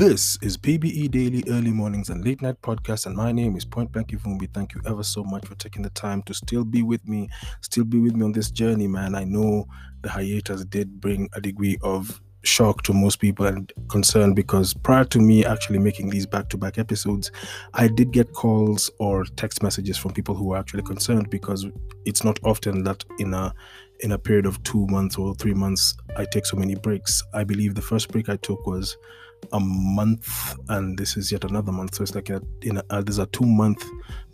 This is PBE Daily Early Mornings and Late Night Podcast, and my name is Point Blank Ivumbi. Thank you ever so much for taking the time to still be with me, still be with me on this journey, man. I know the hiatus did bring a degree of shock to most people and concern because prior to me actually making these back-to-back episodes i did get calls or text messages from people who were actually concerned because it's not often that in a in a period of two months or three months i take so many breaks i believe the first break i took was a month and this is yet another month. So it's like a, in a, uh, there's a two month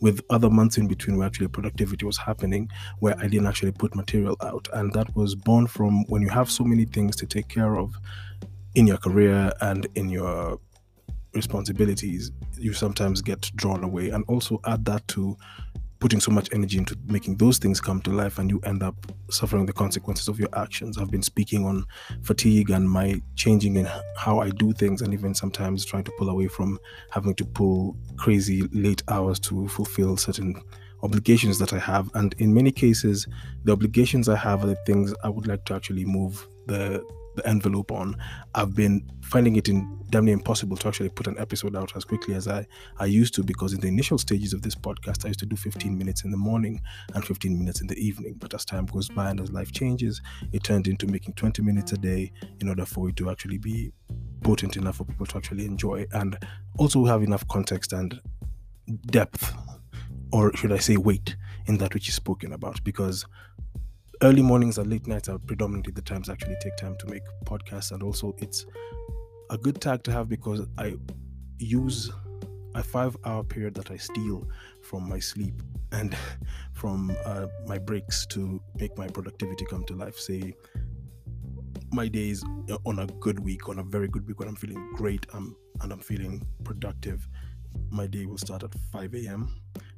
with other months in between where actually productivity was happening where i didn't actually put material out. And that was born from when you have so many things to take care of in your career and in your responsibilities you sometimes get drawn away. And also add that to putting so much energy into making those things come to life and you end up suffering the consequences of your actions. I've been speaking on fatigue and my changing in how I do things and even sometimes trying to pull away from having to pull crazy late hours to fulfill certain obligations that I have. And in many cases, the obligations I have are the things I would like to actually move the the envelope on, I've been finding it in damn near impossible to actually put an episode out as quickly as I, I used to because in the initial stages of this podcast, I used to do 15 minutes in the morning and 15 minutes in the evening. But as time goes by and as life changes, it turned into making 20 minutes a day in order for it to actually be potent enough for people to actually enjoy and also have enough context and depth, or should I say, weight in that which is spoken about because early mornings and late nights are predominantly the times I actually take time to make podcasts. And also it's a good tag to have because i use a five hour period that i steal from my sleep and from uh, my breaks to make my productivity come to life. Say my days on a good week on a very good week when i'm feeling great um, and i'm feeling productive my day will start at 5 a.m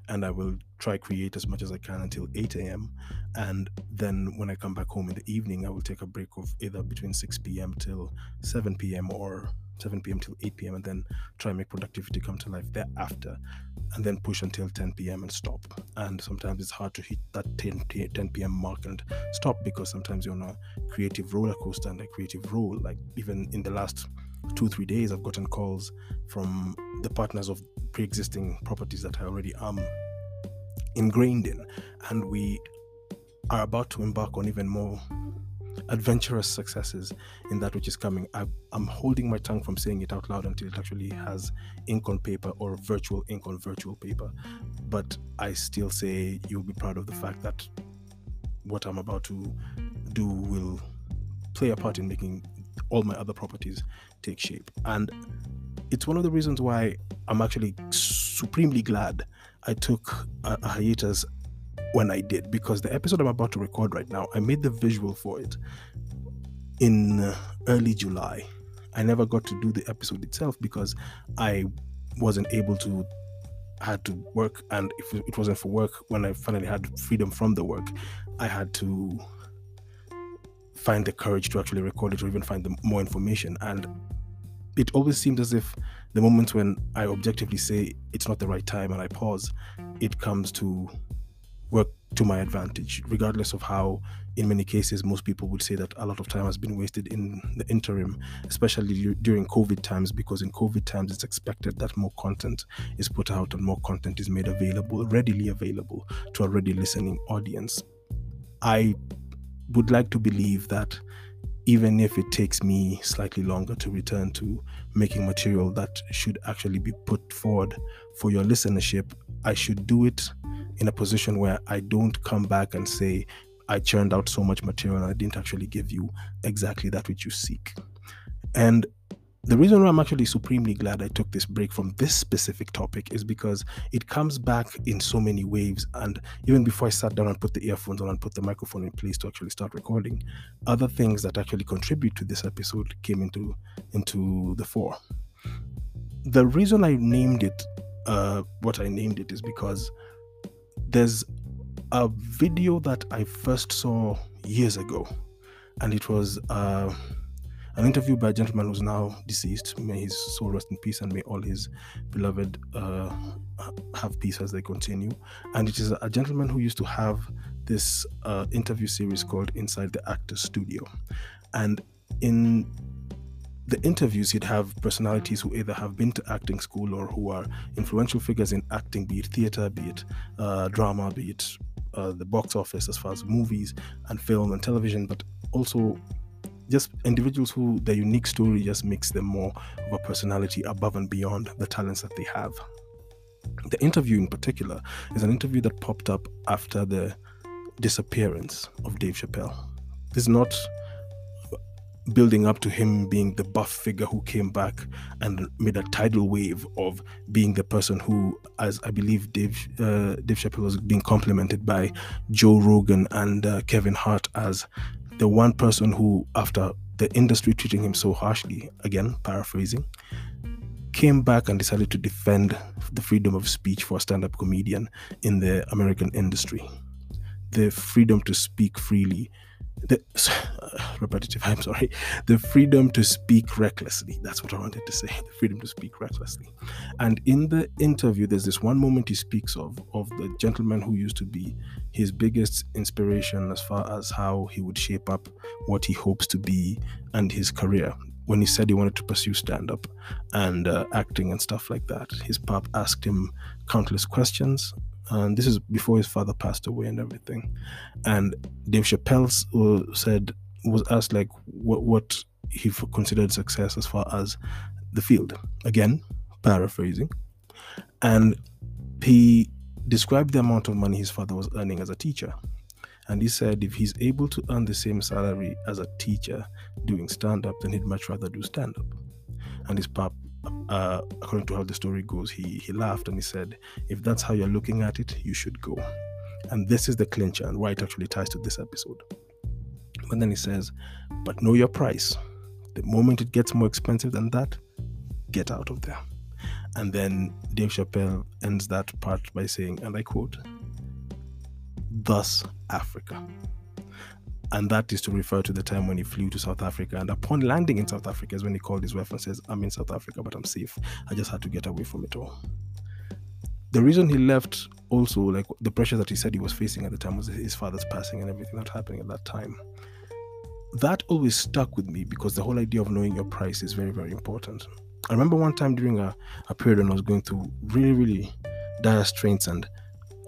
and I will try create as much as I can until 8 a.m. And then when I come back home in the evening, I will take a break of either between 6 p.m. till 7 p.m. or 7 p.m. till 8 p.m. and then try and make productivity come to life thereafter and then push until 10 p.m. and stop. And sometimes it's hard to hit that 10, 10 p.m. mark and stop because sometimes you're on a creative roller coaster and a creative role. Like even in the last two, three days, I've gotten calls from the partners of pre existing properties that I already am ingrained in. And we are about to embark on even more adventurous successes in that which is coming. I, am holding my tongue from saying it out loud until it actually has ink on paper or virtual ink on virtual paper. But I still say you'll be proud of the fact that what I'm about to do will play a part in making all my other properties take shape. And it's one of the reasons why I'm actually supremely glad I took a, a hiatus when I did because the episode I'm about to record right now, I made the visual for it in early July. I never got to do the episode itself because I wasn't able to had to work and if it wasn't for work when I finally had freedom from the work I had to find the courage to actually record it or even find the more information and it always seems as if the moments when I objectively say it's not the right time and I pause, it comes to work to my advantage, regardless of how, in many cases, most people would say that a lot of time has been wasted in the interim, especially during COVID times, because in COVID times it's expected that more content is put out and more content is made available, readily available to a ready listening audience. I would like to believe that even if it takes me slightly longer to return to making material that should actually be put forward for your listenership, I should do it in a position where I don't come back and say, I churned out so much material and I didn't actually give you exactly that which you seek. And the reason why I'm actually supremely glad I took this break from this specific topic is because it comes back in so many waves. And even before I sat down and put the earphones on and put the microphone in place to actually start recording, other things that actually contribute to this episode came into into the fore. The reason I named it uh, what I named it is because there's a video that I first saw years ago, and it was. Uh, an interview by a gentleman who's now deceased. May his soul rest in peace and may all his beloved uh, have peace as they continue. And it is a gentleman who used to have this uh, interview series called Inside the Actor's Studio. And in the interviews, he'd have personalities who either have been to acting school or who are influential figures in acting, be it theater, be it uh, drama, be it uh, the box office as far as movies and film and television, but also just individuals who their unique story just makes them more of a personality above and beyond the talents that they have. The interview in particular is an interview that popped up after the disappearance of Dave Chappelle. This is not building up to him being the buff figure who came back and made a tidal wave of being the person who, as I believe Dave uh, Dave Chappelle was being complimented by Joe Rogan and uh, Kevin Hart as the one person who, after the industry treating him so harshly, again paraphrasing, came back and decided to defend the freedom of speech for a stand-up comedian in the American industry, the freedom to speak freely the repetitive i'm sorry. The freedom to speak recklessly. That's what i wanted to say. The freedom to speak recklessly. And in the interview there's this one moment he speaks of of the gentleman who used to be his biggest inspiration as far as how he would shape up what he hopes to be and his career. When he said he wanted to pursue stand up and uh, acting and stuff like that his pop asked him countless questions and this is before his father passed away and everything. And Dave Chappelle uh, said was asked like what what he considered success as far as the field. Again, paraphrasing, and he described the amount of money his father was earning as a teacher. And he said if he's able to earn the same salary as a teacher doing stand up, then he'd much rather do stand up. And his pap uh, according to how the story goes, he he laughed and he said, "If that's how you're looking at it, you should go." And this is the clincher and why it actually ties to this episode. But then he says, "But know your price. The moment it gets more expensive than that, get out of there." And then Dave Chappelle ends that part by saying, and I quote, "Thus Africa." And that is to refer to the time when he flew to South Africa. And upon landing in South Africa is when he called his wife and says, I'm in South Africa, but I'm safe. I just had to get away from it all. The reason he left also, like the pressure that he said he was facing at the time was his father's passing and everything that happening at that time. That always stuck with me because the whole idea of knowing your price is very, very important. I remember one time during a, a period when I was going through really, really dire straits and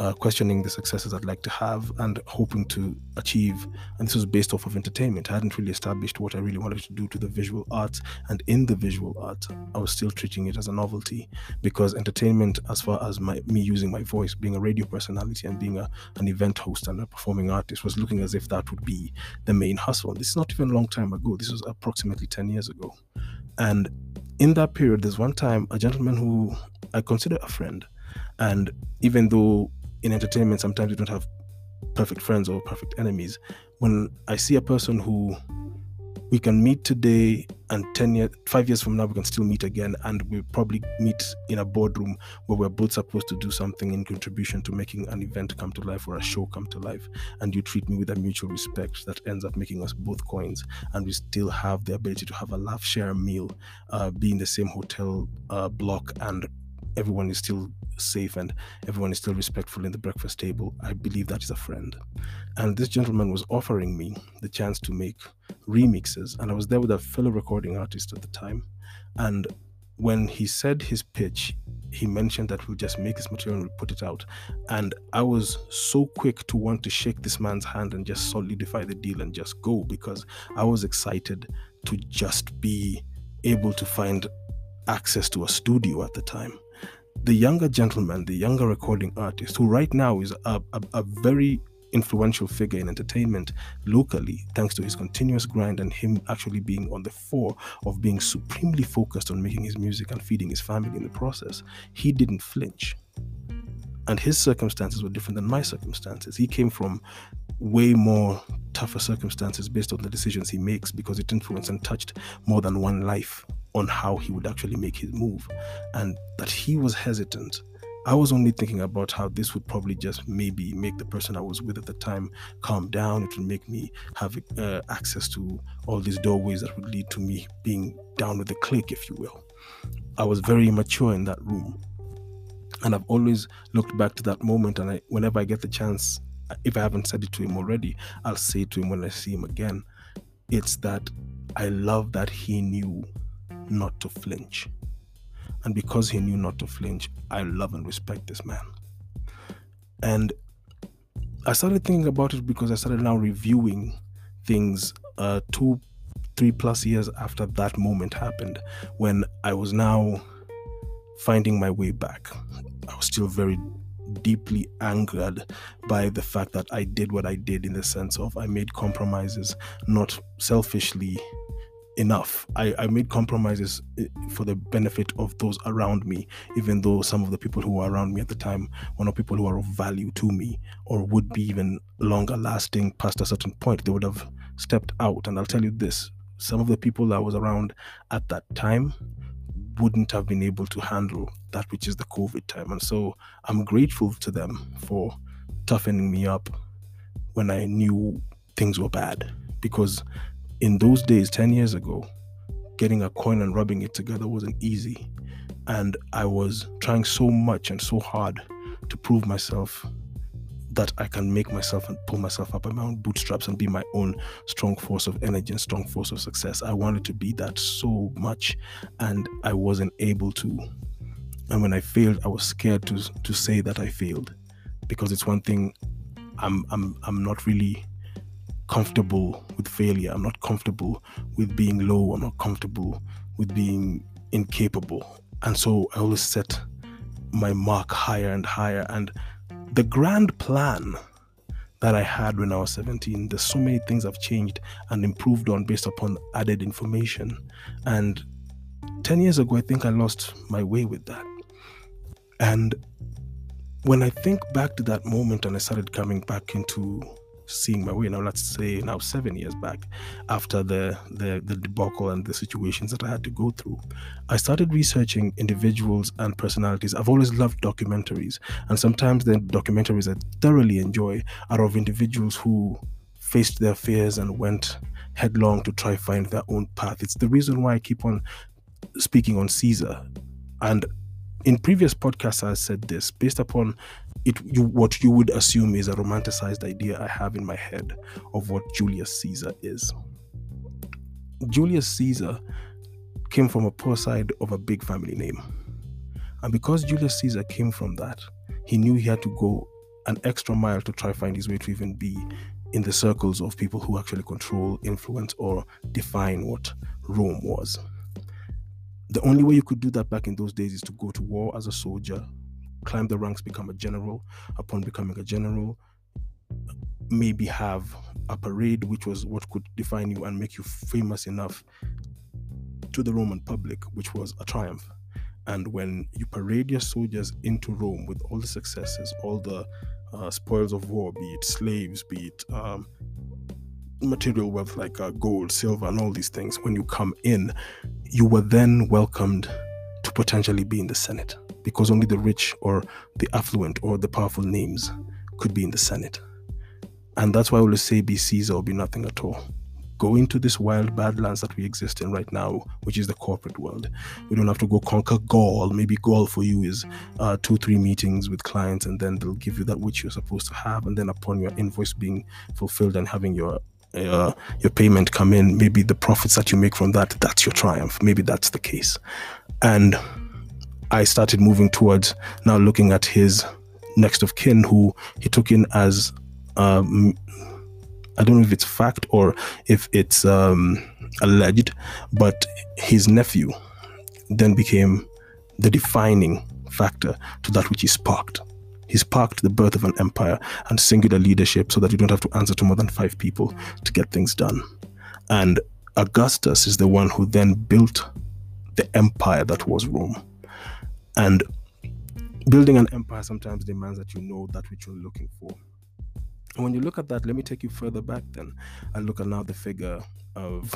uh, questioning the successes I'd like to have and hoping to achieve. And this was based off of entertainment. I hadn't really established what I really wanted to do to the visual arts. And in the visual art, I was still treating it as a novelty because entertainment, as far as my me using my voice, being a radio personality and being a, an event host and a performing artist, was looking as if that would be the main hustle. And This is not even a long time ago. This was approximately 10 years ago. And in that period, there's one time a gentleman who I consider a friend. And even though in entertainment, sometimes you don't have perfect friends or perfect enemies. When I see a person who we can meet today and 10 years, five years from now, we can still meet again and we'll probably meet in a boardroom where we're both supposed to do something in contribution to making an event come to life or a show come to life. And you treat me with a mutual respect that ends up making us both coins. And we still have the ability to have a laugh, share a meal, uh, be in the same hotel uh, block and everyone is still safe and everyone is still respectful in the breakfast table, I believe that is a friend. And this gentleman was offering me the chance to make remixes, and I was there with a fellow recording artist at the time. And when he said his pitch, he mentioned that we'll just make this material and we'll put it out. And I was so quick to want to shake this man's hand and just solidify the deal and just go because I was excited to just be able to find access to a studio at the time the younger gentleman, the younger recording artist, who right now is a, a, a, very influential figure in entertainment locally, thanks to his continuous grind and him actually being on the fore of being supremely focused on making his music and feeding his family in the process, he didn't flinch. And his circumstances were different than my circumstances. He came from way more tougher circumstances based on the decisions he makes because it influenced and touched more than one life on how he would actually make his move and that he was hesitant I was only thinking about how this would probably just maybe make the person I was with at the time calm down. It would make me have uh, access to all these doorways that would lead to me being down with the clique, if you will. I was very immature in that room. And I've always looked back to that moment. And I, whenever I get the chance, if I haven't said it to him already, I'll say it to him when I see him again. It's that I love that he knew not to flinch. And because he knew not to flinch, I love and respect this man. And I started thinking about it because I started now reviewing things uh, two, three plus years after that moment happened when I was now finding my way back. I was still very deeply angered by the fact that I did what I did in the sense of I made compromises, not selfishly enough. I, I made compromises eh, for the benefit of those around me, even though some of the people who were around me at the time were not people who are of value to me or would be even longer lasting past a certain point. They would have stepped out. And I'll tell you this some of the people that was around at that time wouldn't have been able to handle that which is the COVID time. And so I'm grateful to them for toughening me up when I knew things were bad. Because in those days, 10 years ago, getting a coin and rubbing it together wasn't easy. And I was trying so much and so hard to prove myself that I can make myself and pull myself up by my own bootstraps and be my own strong force of energy and strong force of success. I wanted to be that so much and I wasn't able to. And when I failed, I was scared to to say that I failed because it's one thing I'm I'm I'm not really comfortable with failure. I'm not comfortable with being low. I'm not comfortable with being incapable. And so I always set my mark higher and higher and the grand plan that I had when I was 17, there's so many things I've changed and improved on based upon added information. And 10 years ago, I think I lost my way with that. And when I think back to that moment and I started coming back into seeing my way now let's say now seven years back after the, the the debacle and the situations that i had to go through i started researching individuals and personalities. I've always loved documentaries and sometimes the documentaries i thoroughly enjoy are of individuals who faced their fears and went headlong to try find their own path. It's the reason why i keep on speaking on caesar and in previous podcasts i said this based upon it you what you would assume is a romanticized idea I have in my head of what Julius Caesar is. Julius Caesar came from a poor side of a big family name. And because Julius Caesar came from that, he knew he had to go an extra mile to try find his way to even be in the circles of people who actually control, influence, or define what Rome was. The only way you could do that back in those days is to go to war as a soldier climb the ranks, become a general. Upon becoming a general, maybe have a parade, which was what could define you and make you famous enough to the Roman public, which was a triumph. And when you parade your soldiers into Rome with all the successes, all the uh, spoils of war, be it slaves, be it um, material wealth like uh, gold, silver, and all these things, when you come in, you were then welcomed to potentially be in the Senate because only the rich or the affluent or the powerful names could be in the Senate. And that's why I always say be Caesar or be nothing at all. Go into this wild badlands that we exist in right now, which is the corporate world. We don't have to go conquer Gaul. Maybe Gaul for you is uh, two, three meetings with clients, and then they'll give you that which you're supposed to have. And then upon your invoice being fulfilled and having your uh, your payment come in, maybe the profits that you make from that, that's your triumph. Maybe that's the case. And I started moving towards now looking at his next of kin, who he took in as um, I don't know if it's fact or if it's um, alleged, but his nephew then became the defining factor to that which he sparked. He sparked the birth of an empire and singular leadership so that you don't have to answer to more than five people to get things done. And Augustus is the one who then built the empire that was Rome. And building an empire sometimes demands that you know that which you're looking for. And when you look at that, let me take you further back then and look at now the figure of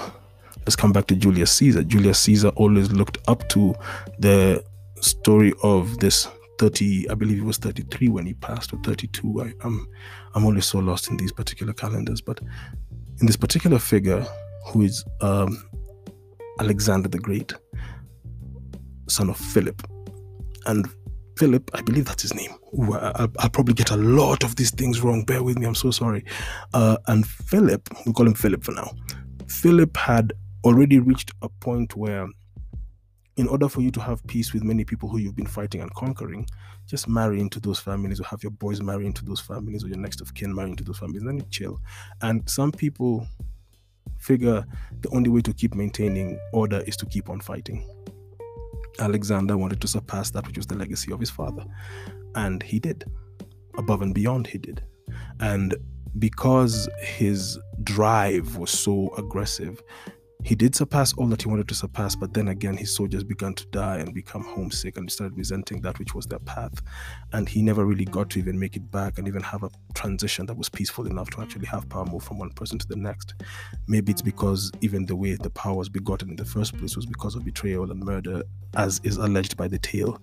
let's come back to Julius Caesar. Julius Caesar always looked up to the story of this 30, I believe it was 33 when he passed, or 32. I, I'm I'm always so lost in these particular calendars, but in this particular figure, who is um, Alexander the Great, son of Philip, and Philip, I believe that's his name. Ooh, I, will probably get a lot of these things wrong. Bear with me. I'm so sorry. Uh, and Philip, we call him Philip for now. Philip had already reached a point where in order for you to have peace with many people who you've been fighting and conquering, just marry into those families or have your boys marry into those families or your next of kin marry into those families, then you chill. And some people figure the only way to keep maintaining order is to keep on fighting. Alexander wanted to surpass that which was the legacy of his father, and he did. Above and beyond, he did. And because his drive was so aggressive, he did surpass all that he wanted to surpass, but then again, his soldiers began to die and become homesick and started resenting that which was their path. And he never really got to even make it back and even have a transition that was peaceful enough to actually have power move from one person to the next. Maybe it's because even the way the power was begotten in the first place was because of betrayal and murder, as is alleged by the tale.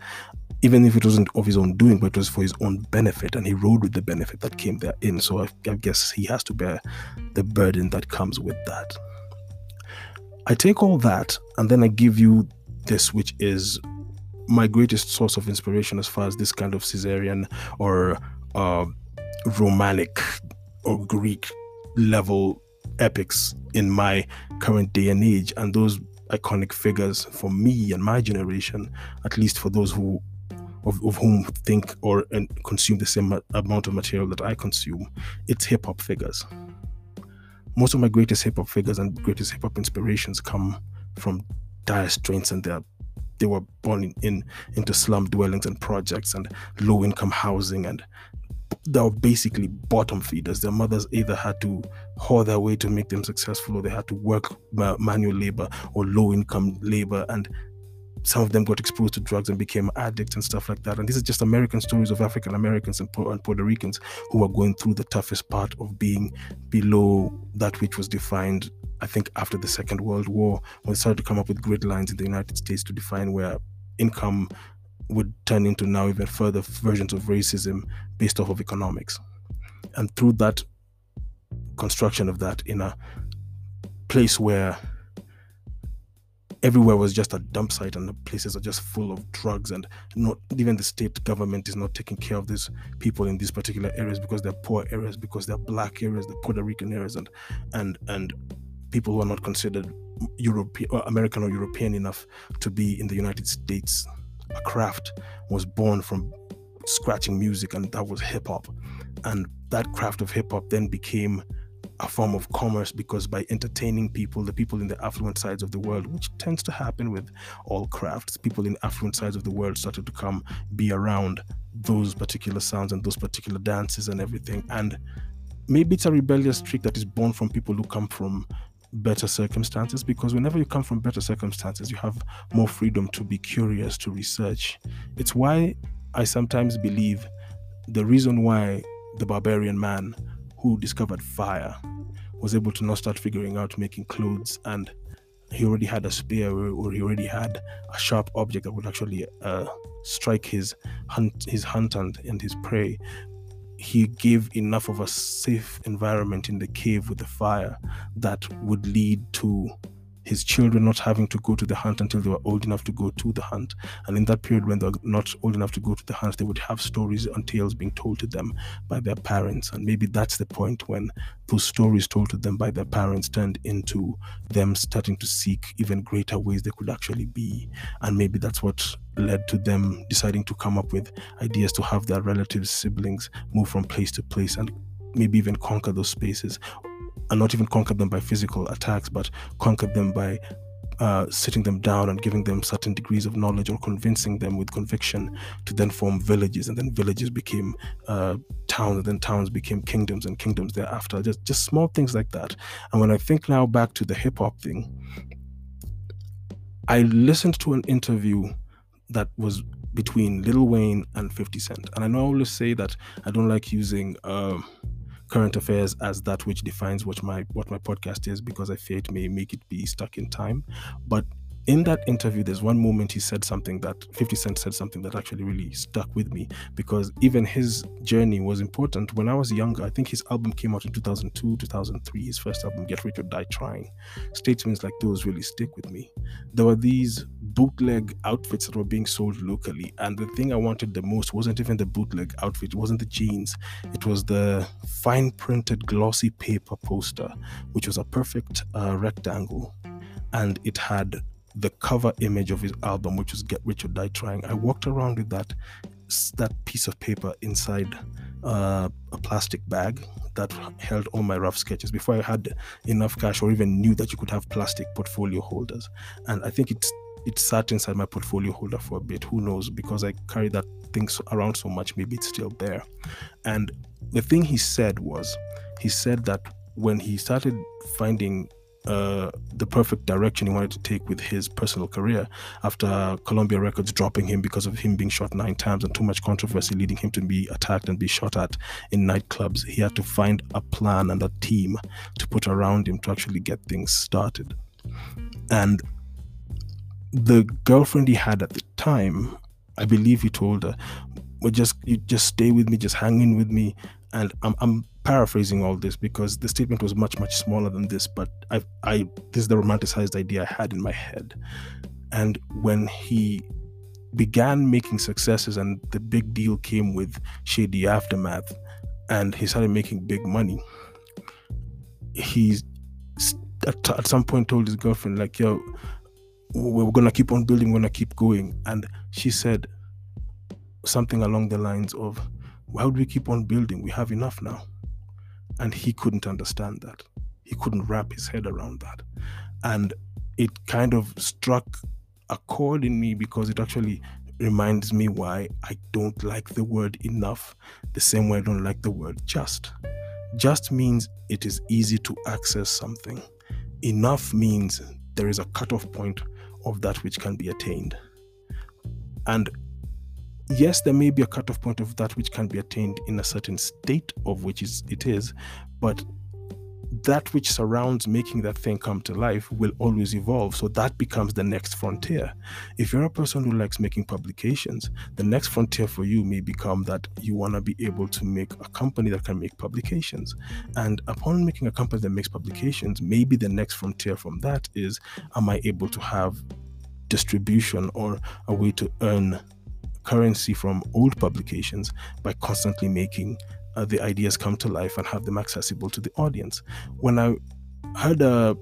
Even if it wasn't of his own doing, but it was for his own benefit, and he rode with the benefit that came therein. So I, I guess he has to bear the burden that comes with that. I take all that and then I give you this, which is my greatest source of inspiration as far as this kind of Caesarean or uh, Romanic or Greek level epics in my current day and age. And those iconic figures for me and my generation, at least for those who of, of whom think or and consume the same amount of material that I consume, it's hip hop figures most of my greatest hip hop figures and greatest hip hop inspirations come from dire straits and they're they were born in, in into slum dwellings and projects and low income housing and they were basically bottom feeders. Their mothers either had to haul their way to make them successful or they had to work manual labor or low income labor and some of them got exposed to drugs and became addicts and stuff like that. And these are just American stories of African Americans and, and Puerto Ricans who are going through the toughest part of being below that which was defined, I think, after the Second World War, when they started to come up with grid lines in the United States to define where income would turn into now even further versions of racism based off of economics. And through that construction of that in a place where everywhere was just a dump site and the places are just full of drugs and not even the state government is not taking care of these people in these particular areas because they're poor areas because they're black areas the puerto rican areas and and and people who are not considered european or american or european enough to be in the united states. A craft was born from scratching music and that was hip hop and that craft of hip hop then became a form of commerce because by entertaining people, the people in the affluent sides of the world, which tends to happen with all crafts, people in affluent sides of the world started to come be around those particular sounds and those particular dances and everything. And maybe it's a rebellious streak that is born from people who come from better circumstances because whenever you come from better circumstances, you have more freedom to be curious, to research. It's why I sometimes believe the reason why the barbarian man who discovered fire was able to now start figuring out making clothes and he already had a spear or he already had a sharp object that would actually uh, strike his hunt his hunt and, and his prey. He gave enough of a safe environment in the cave with the fire that would lead to his children not having to go to the hunt until they were old enough to go to the hunt. And in that period, when they're not old enough to go to the hunt, they would have stories and tales being told to them by their parents. And maybe that's the point when those stories told to them by their parents turned into them starting to seek even greater ways they could actually be. And maybe that's what led to them deciding to come up with ideas to have their relatives, siblings move from place to place and maybe even conquer those spaces and not even conquer them by physical attacks, but conquer them by uh, sitting them down and giving them certain degrees of knowledge or convincing them with conviction to then form villages. And then villages became uh, towns and then towns became kingdoms and kingdoms thereafter. Just just small things like that. And when i think now back to the hip hop thing i listened to an interview that was between Lil Wayne and 50 Cent. And i know i always say that i don't like using uh, current affairs as that which defines what my what my podcast is because I fear it may make it be stuck in time. But in that interview, there's one moment he said something that 50 Cent said something that actually really stuck with me because even his journey was important. When I was younger, I think his album came out in 2002, 2003, his first album, Get Rich or Die Trying. Statements like those really stick with me. There were these bootleg outfits that were being sold locally, and the thing I wanted the most wasn't even the bootleg outfit, it wasn't the jeans, it was the fine printed glossy paper poster, which was a perfect uh, rectangle and it had the cover image of his album, which was Get Rich or Die Trying. I walked around with that that piece of paper inside uh, a plastic bag that held all my rough sketches before I had enough cash or even knew that you could have plastic portfolio holders. And I think it's it sat inside my portfolio holder for a bit. Who knows? Because I carry that thing around so much, maybe it's still there. And the thing he said was, he said that when he started finding uh, the perfect direction he wanted to take with his personal career after Columbia Records dropping him because of him being shot nine times and too much controversy leading him to be attacked and be shot at in nightclubs. He had to find a plan and a team to put around him to actually get things started. And the girlfriend he had at the time, I believe he told her, well, just you just stay with me, just hang in with me. And I'm, I'm paraphrasing all this because the statement was much much smaller than this but i i this is the romanticized idea i had in my head. And when he began making successes and the big deal came with shady aftermath and he started making big money he's at, at some point told his girlfriend like yo we're gonna keep on building we're gonna keep going. And she said something along the lines of why would we keep on building? We have enough now and he couldn't understand that. He couldn't wrap his head around that. And it kind of struck a chord in me because it actually reminds me why I don't like the word enough, the same way I don't like the word just. Just means it is easy to access something. Enough means there is a cutoff point of that which can be attained. And yes, there may be a cutoff point of that which can be attained in a certain state of which is it is, but that which surrounds making that thing come to life will always evolve. So that becomes the next frontier. If you're a person who likes making publications, the next frontier for you may become that you want to be able to make a company that can make publications. And upon making a company that makes publications, maybe the next frontier from that is am I able to have distribution or a way to earn currency from old publications by constantly making uh, the ideas come to life and have them accessible to the audience. When I heard a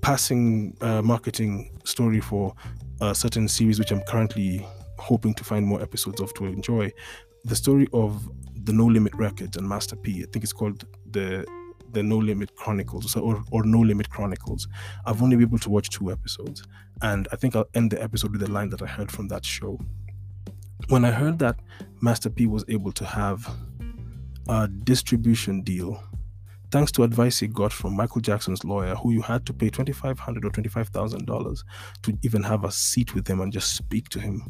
passing uh, marketing story for a certain series, which I'm currently hoping to find more episodes of to enjoy, the story of the No Limit Records and Master P. I think it's called the the No Limit Chronicles or, or No Limit Chronicles. I've only been able to watch two episodes, and I think I'll end the episode with a line that I heard from that show when I heard that Master P was able to have a distribution deal, thanks to advice he got from Michael Jackson's lawyer, who you had to pay $2,500 or twenty five thousand dollars to even have a seat with him and just speak to him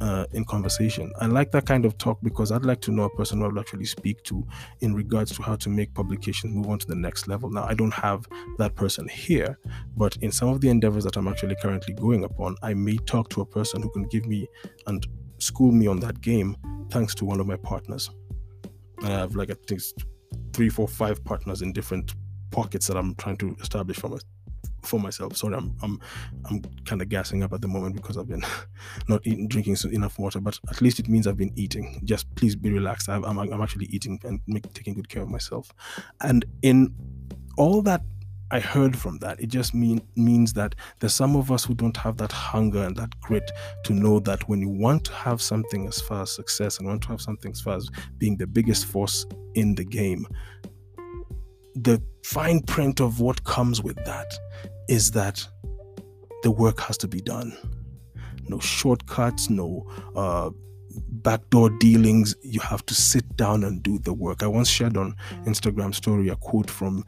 uh, in conversation. I like that kind of talk because I'd like to know a person who I would actually speak to in regards to how to make publications move on to the next level. Now, I don't have that person here, but in some of the endeavors that I'm actually currently going upon, I may talk to a person who can give me and school me on that game thanks to one of my partners. And I have like I think three, four, five partners in different pockets that I'm trying to establish for my, for myself. Sorry, I'm I'm I'm kind of gassing up at the moment because I've been not eating, drinking enough water. But at least it means I've been eating. Just please be relaxed. i am I'm, I'm actually eating and make, taking good care of myself. And in all that I heard from that. It just mean, means that there's some of us who don't have that hunger and that grit to know that when you want to have something as far as success and want to have something as far as being the biggest force in the game, the fine print of what comes with that is that the work has to be done. No shortcuts, no uh, backdoor dealings. You have to sit down and do the work. I once shared on Instagram story a quote from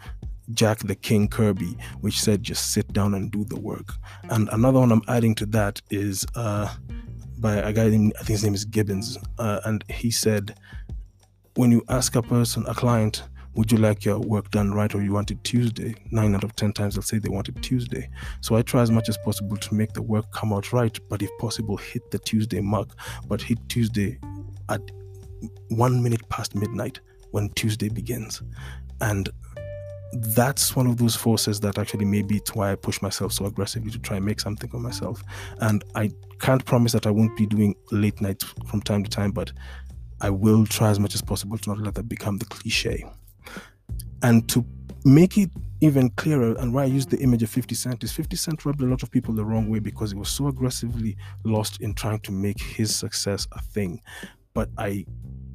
Jack the King Kirby, which said just sit down and do the work. And another one I'm adding to that is uh, by a guy named, I think his name is Gibbons, uh, and he said, when you ask a person, a client, would you like your work done right or you want it Tuesday? Nine out of ten times they'll say they want it Tuesday. So I try as much as possible to make the work come out right, but if possible, hit the Tuesday mark, but hit Tuesday at one minute past midnight when Tuesday begins. And that's one of those forces that actually maybe it's why I push myself so aggressively to try and make something of myself. And I can't promise that I won't be doing late nights from time to time, but I will try as much as possible to not let that become the cliche. And to make it even clearer and why I use the image of 50 Cent is 50 Cent rubbed a lot of people the wrong way because he was so aggressively lost in trying to make his success a thing. But I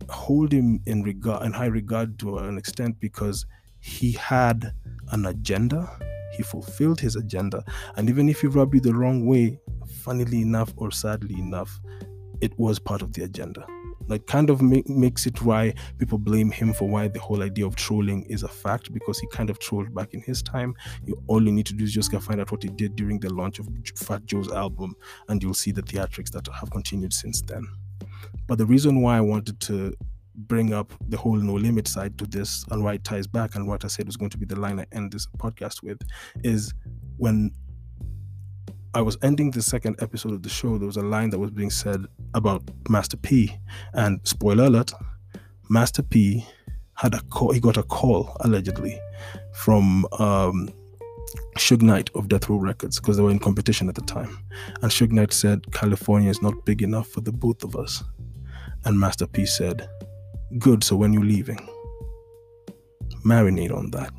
hold him in regard in high regard to an extent because he had an agenda. He fulfilled his agenda. And even if he rubbed you the wrong way funnily enough or sadly enough it was part of the agenda. That kind of make, makes it why people blame him for why the whole idea of trolling is a fact because he kind of trolled back in his time. You all you need to do is just go find out what he did during the launch of fat joe's album and you'll see the theatrics that have continued since then. But the reason why i wanted to bring up the whole no limit side to this and why it ties back and what I said was going to be the line I end this podcast with is when I was ending the second episode of the show, there was a line that was being said about Master P. And spoiler alert, Master P had a call, he got a call allegedly from um, Suge Knight of Death Row Records because they were in competition at the time. And Suge Knight said, California is not big enough for the both of us. And Master P said, Good, so when you're leaving, marinate on that.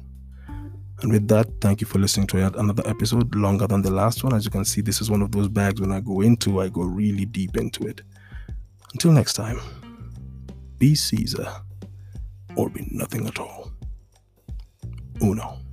And with that, thank you for listening to yet another episode, longer than the last one. As you can see, this is one of those bags when I go into, I go really deep into it. Until next time, be Caesar or be nothing at all. Uno.